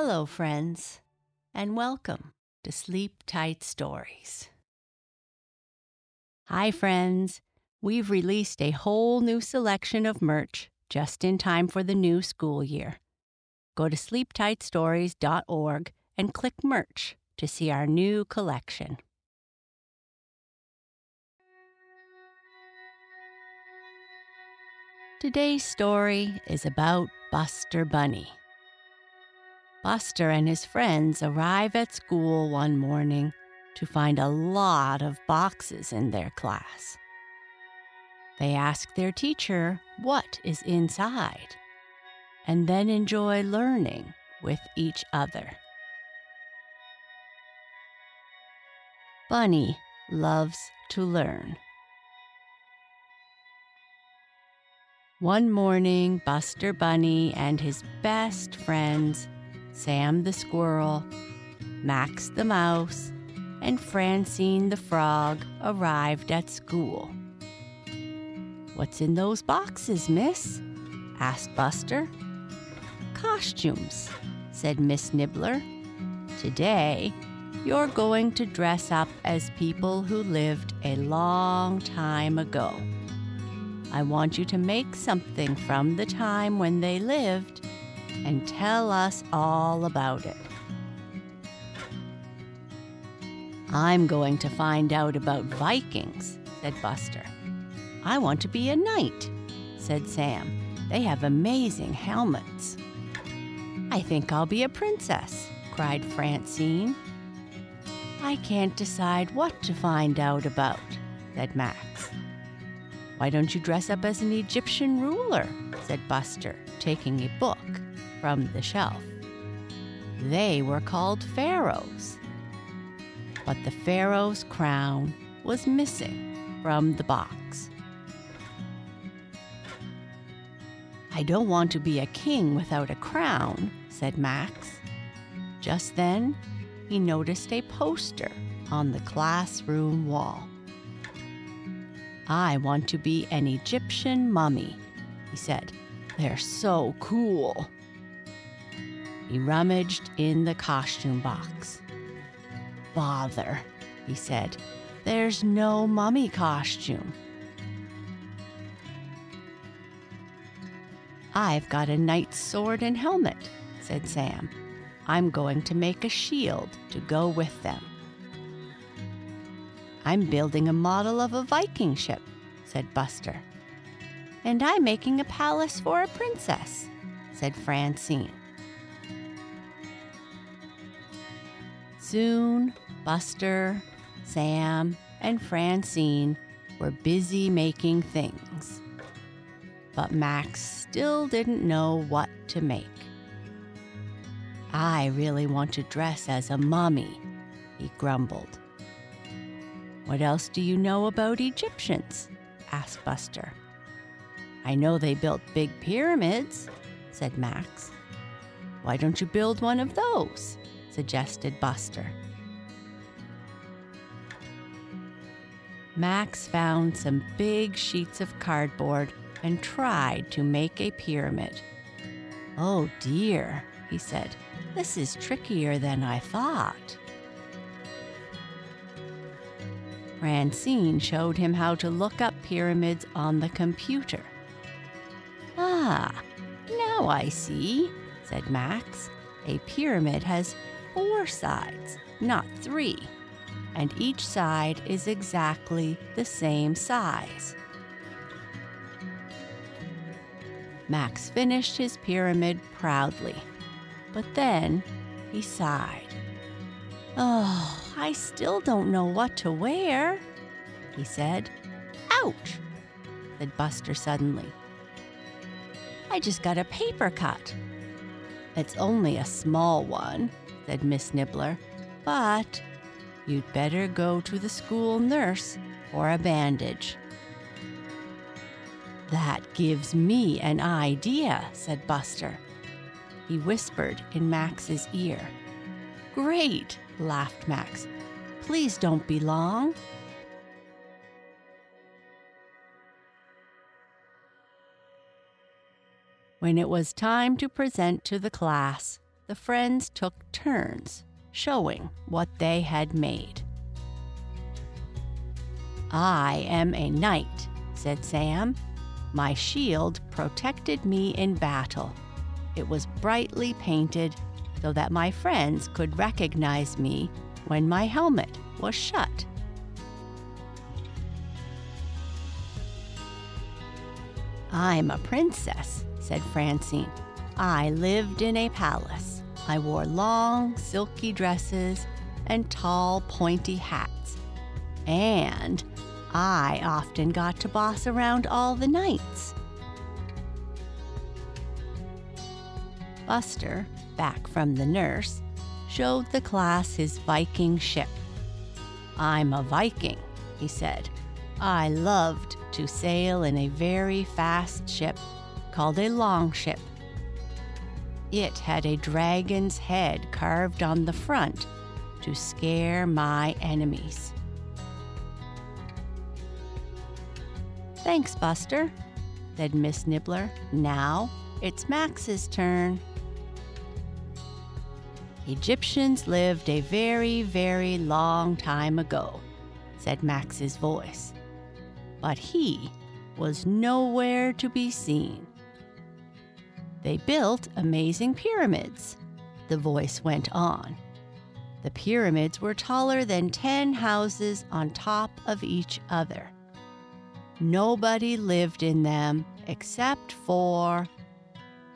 Hello, friends, and welcome to Sleep Tight Stories. Hi, friends. We've released a whole new selection of merch just in time for the new school year. Go to sleeptightstories.org and click merch to see our new collection. Today's story is about Buster Bunny. Buster and his friends arrive at school one morning to find a lot of boxes in their class. They ask their teacher what is inside and then enjoy learning with each other. Bunny loves to learn. One morning, Buster Bunny and his best friends, Sam the Squirrel, Max the Mouse, and Francine the Frog, arrived at school. What's in those boxes, miss? asked Buster. Costumes, said Miss Nibbler. Today, you're going to dress up as people who lived a long time ago. I want you to make something from the time when they lived and tell us all about it. I'm going to find out about Vikings, said Buster. I want to be a knight, said Sam. They have amazing helmets. I think I'll be a princess, cried Francine. I can't decide what to find out about, said Max. Why don't you dress up as an Egyptian ruler? said Buster, taking a book from the shelf. They were called pharaohs. But the pharaoh's crown was missing from the box. I don't want to be a king without a crown, said Max. Just then, he noticed a poster on the classroom wall. I want to be an Egyptian mummy, he said. They're so cool. He rummaged in the costume box. Bother, he said. There's no mummy costume. I've got a knight's sword and helmet, said Sam. I'm going to make a shield to go with them. I'm building a model of a Viking ship, said Buster. And I'm making a palace for a princess, said Francine. Soon, Buster, Sam, and Francine were busy making things but Max still didn't know what to make. I really want to dress as a mummy, he grumbled. What else do you know about Egyptians? asked Buster. I know they built big pyramids, said Max. Why don't you build one of those? Suggested Buster. Max found some big sheets of cardboard and tried to make a pyramid. Oh dear, he said, this is trickier than I thought. Francine showed him how to look up pyramids on the computer. Ah, now I see, said Max. A pyramid has four sides, not three, and each side is exactly the same size. Max finished his pyramid proudly. But then he sighed. Oh, I still don't know what to wear, he said. Ouch! said Buster suddenly. I just got a paper cut. It's only a small one, said Miss Nibbler, but you'd better go to the school nurse for a bandage. That gives me an idea, said Buster. He whispered in Max's ear. Great, laughed Max. Please don't be long. When it was time to present to the class, the friends took turns showing what they had made. I am a knight, said Sam. My shield protected me in battle. It was brightly painted so that my friends could recognize me when my helmet was shut. I'm a princess, said Francine. I lived in a palace. I wore long, silky dresses and tall, pointy hats. And I often got to boss around all the knights. Buster, back from the nurse, showed the class his Viking ship. I'm a Viking, he said. I loved to sail in a very fast ship called a longship. It had a dragon's head carved on the front to scare my enemies. Thanks, Buster, said Miss Nibbler. Now it's Max's turn. Egyptians lived a very, very long time ago, said Max's voice. But he was nowhere to be seen. They built amazing pyramids, the voice went on. The pyramids were taller than 10 houses on top of each other. Nobody lived in them except for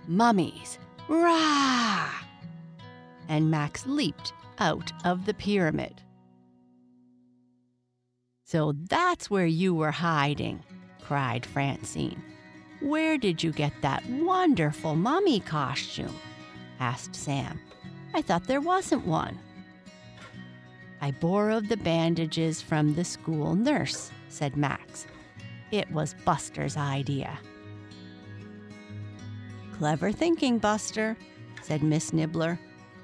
mummies. Rah! And Max leaped out of the pyramid. So that's where you were hiding, cried Francine. Where did you get that wonderful mummy costume? asked Sam. I thought there wasn't one. I borrowed the bandages from the school nurse, said Max. It was Buster's idea. Clever thinking, Buster, said Miss Nibbler,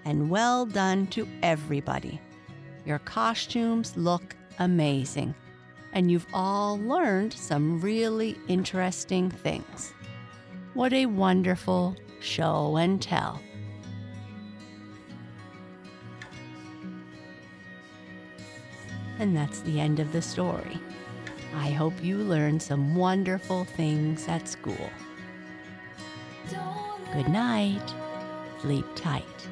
and well done to everybody. Your costumes look amazing and you've all learned some really interesting things. What a wonderful show and tell. And that's the end of the story. I hope you learned some wonderful things at school. Good night. Sleep tight.